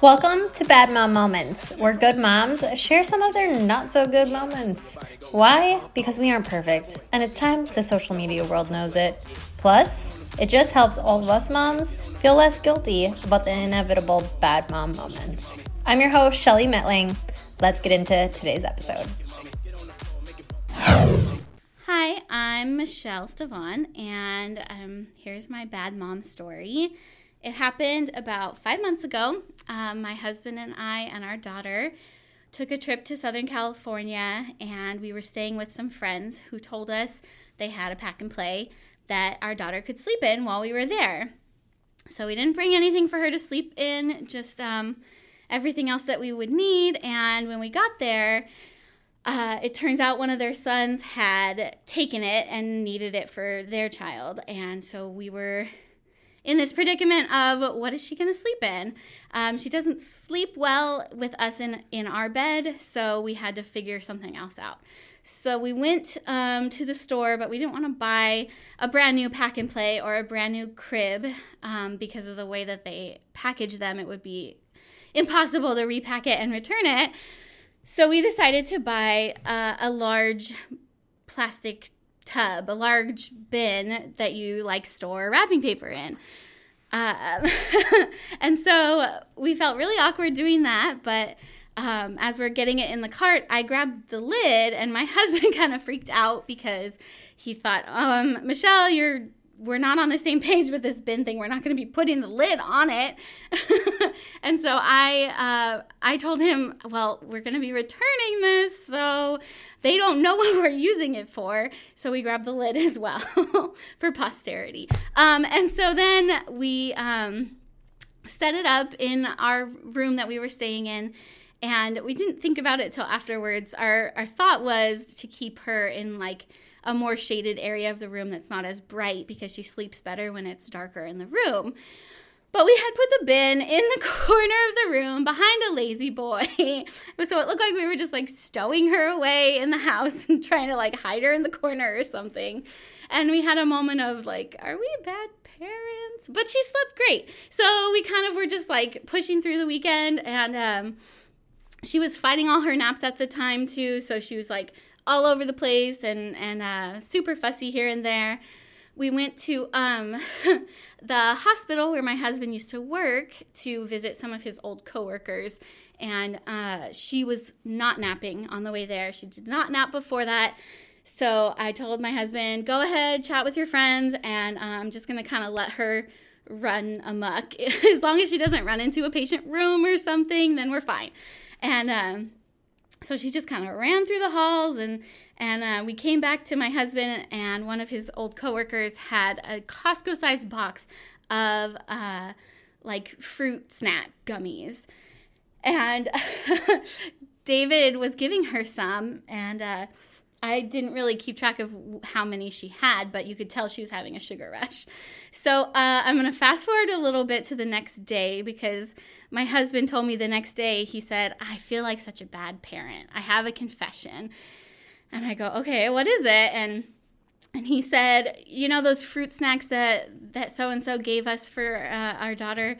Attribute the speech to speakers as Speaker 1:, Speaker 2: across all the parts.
Speaker 1: Welcome to Bad Mom Moments, where good moms share some of their not so good moments. Why? Because we aren't perfect, and it's time the social media world knows it. Plus, it just helps all of us moms feel less guilty about the inevitable bad mom moments. I'm your host, Shelly Metling. Let's get into today's episode.
Speaker 2: I'm Michelle Stavon, and um, here's my bad mom story. It happened about five months ago. Um, my husband and I and our daughter took a trip to Southern California, and we were staying with some friends who told us they had a pack and play that our daughter could sleep in while we were there. So we didn't bring anything for her to sleep in, just um, everything else that we would need. And when we got there, uh, it turns out one of their sons had taken it and needed it for their child. And so we were in this predicament of what is she going to sleep in? Um, she doesn't sleep well with us in, in our bed, so we had to figure something else out. So we went um, to the store, but we didn't want to buy a brand new pack and play or a brand new crib um, because of the way that they package them. It would be impossible to repack it and return it. So we decided to buy uh, a large plastic tub, a large bin that you like store wrapping paper in. Um, and so we felt really awkward doing that, but um, as we're getting it in the cart, I grabbed the lid, and my husband kind of freaked out because he thought, um, Michelle, you're we're not on the same page with this bin thing. We're not going to be putting the lid on it. and so I uh, I told him, well, we're going to be returning this, so they don't know what we're using it for. So we grabbed the lid as well for posterity. Um, and so then we um, set it up in our room that we were staying in. And we didn't think about it till afterwards. Our our thought was to keep her in like a more shaded area of the room that's not as bright because she sleeps better when it's darker in the room. But we had put the bin in the corner of the room behind a La-Z-Boy. so it looked like we were just like stowing her away in the house and trying to like hide her in the corner or something. And we had a moment of like, are we bad parents? But she slept great. So we kind of were just like pushing through the weekend and um, she was fighting all her naps at the time too. So she was like all over the place and and uh, super fussy here and there. We went to um, the hospital where my husband used to work to visit some of his old coworkers, and uh, she was not napping on the way there. She did not nap before that. So I told my husband, "Go ahead, chat with your friends, and I'm um, just gonna kind of let her." run amok. as long as she doesn't run into a patient room or something, then we're fine. And um, so she just kind of ran through the halls and and uh, we came back to my husband and one of his old coworkers had a costco sized box of uh, like fruit snack gummies. And david was giving her some and uh, I didn't really keep track of how many she had, but you could tell she was having a sugar rush. So uh, I'm going to fast forward a little bit to the next day because my husband told me the next day, he said, I feel like such a bad parent. I have a confession. And I go, okay, what is it? And and he said, you know those fruit snacks that that so and so gave us for uh, our daughter.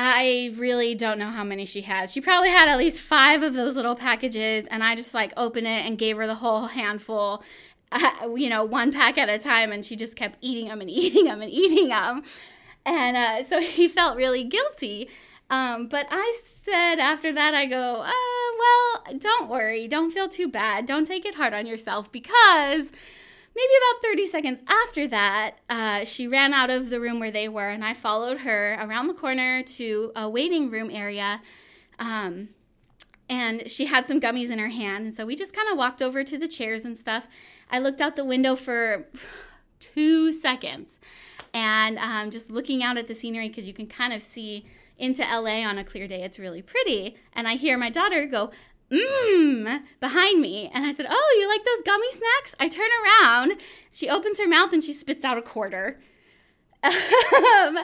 Speaker 2: I really don't know how many she had. She probably had at least five of those little packages, and I just like opened it and gave her the whole handful, uh, you know, one pack at a time, and she just kept eating them and eating them and eating them. And uh, so he felt really guilty. Um, but I said after that, I go, uh, well, don't worry. Don't feel too bad. Don't take it hard on yourself because maybe about 30 seconds after that, uh, she ran out of the room where they were, and I followed her around the corner to a waiting room area. Um, and she had some gummies in her hand. And so we just kind of walked over to the chairs and stuff. I looked out the window for two seconds and um, just looking out at the scenery because you can kind of see into LA on a clear day. It's really pretty. And I hear my daughter go, mmm, behind me. And I said, Oh, you like those gummy snacks? I turn around. She opens her mouth and she spits out a quarter. Um,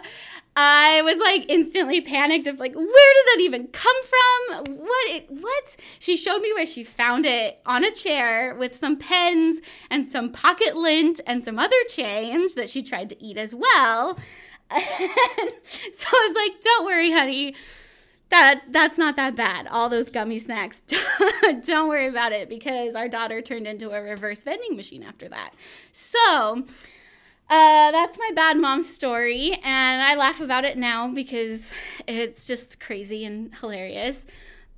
Speaker 2: I was like instantly panicked of like, where did that even come from? What? It, what? She showed me where she found it on a chair with some pens and some pocket lint and some other change that she tried to eat as well. so I was like, don't worry, honey. That that's not that bad. All those gummy snacks. don't worry about it because our daughter turned into a reverse vending machine after that. So, uh, that's my bad mom story, and I laugh about it now because it's just crazy and hilarious.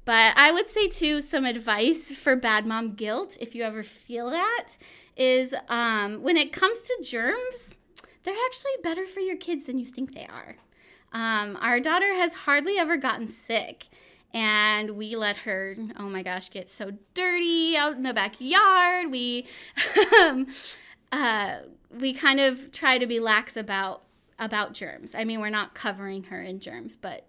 Speaker 2: But I would say, too, some advice for bad mom guilt, if you ever feel that, is um, when it comes to germs, they're actually better for your kids than you think they are. Um, our daughter has hardly ever gotten sick, and we let her, oh my gosh, get so dirty out in the backyard. We, um, uh, we kind of try to be lax about about germs. I mean, we're not covering her in germs, but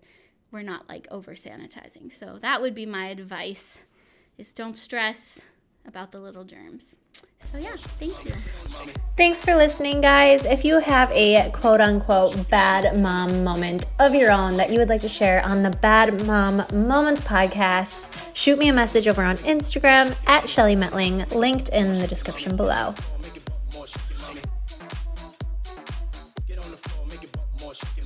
Speaker 2: we're not like over sanitizing. So that would be my advice is don't stress about the little germs. So yeah, thank you.
Speaker 1: Thanks for listening, guys. If you have a quote unquote bad mom moment of your own that you would like to share on the Bad Mom Moments podcast, shoot me a message over on Instagram at Shelly Metling, linked in the description below.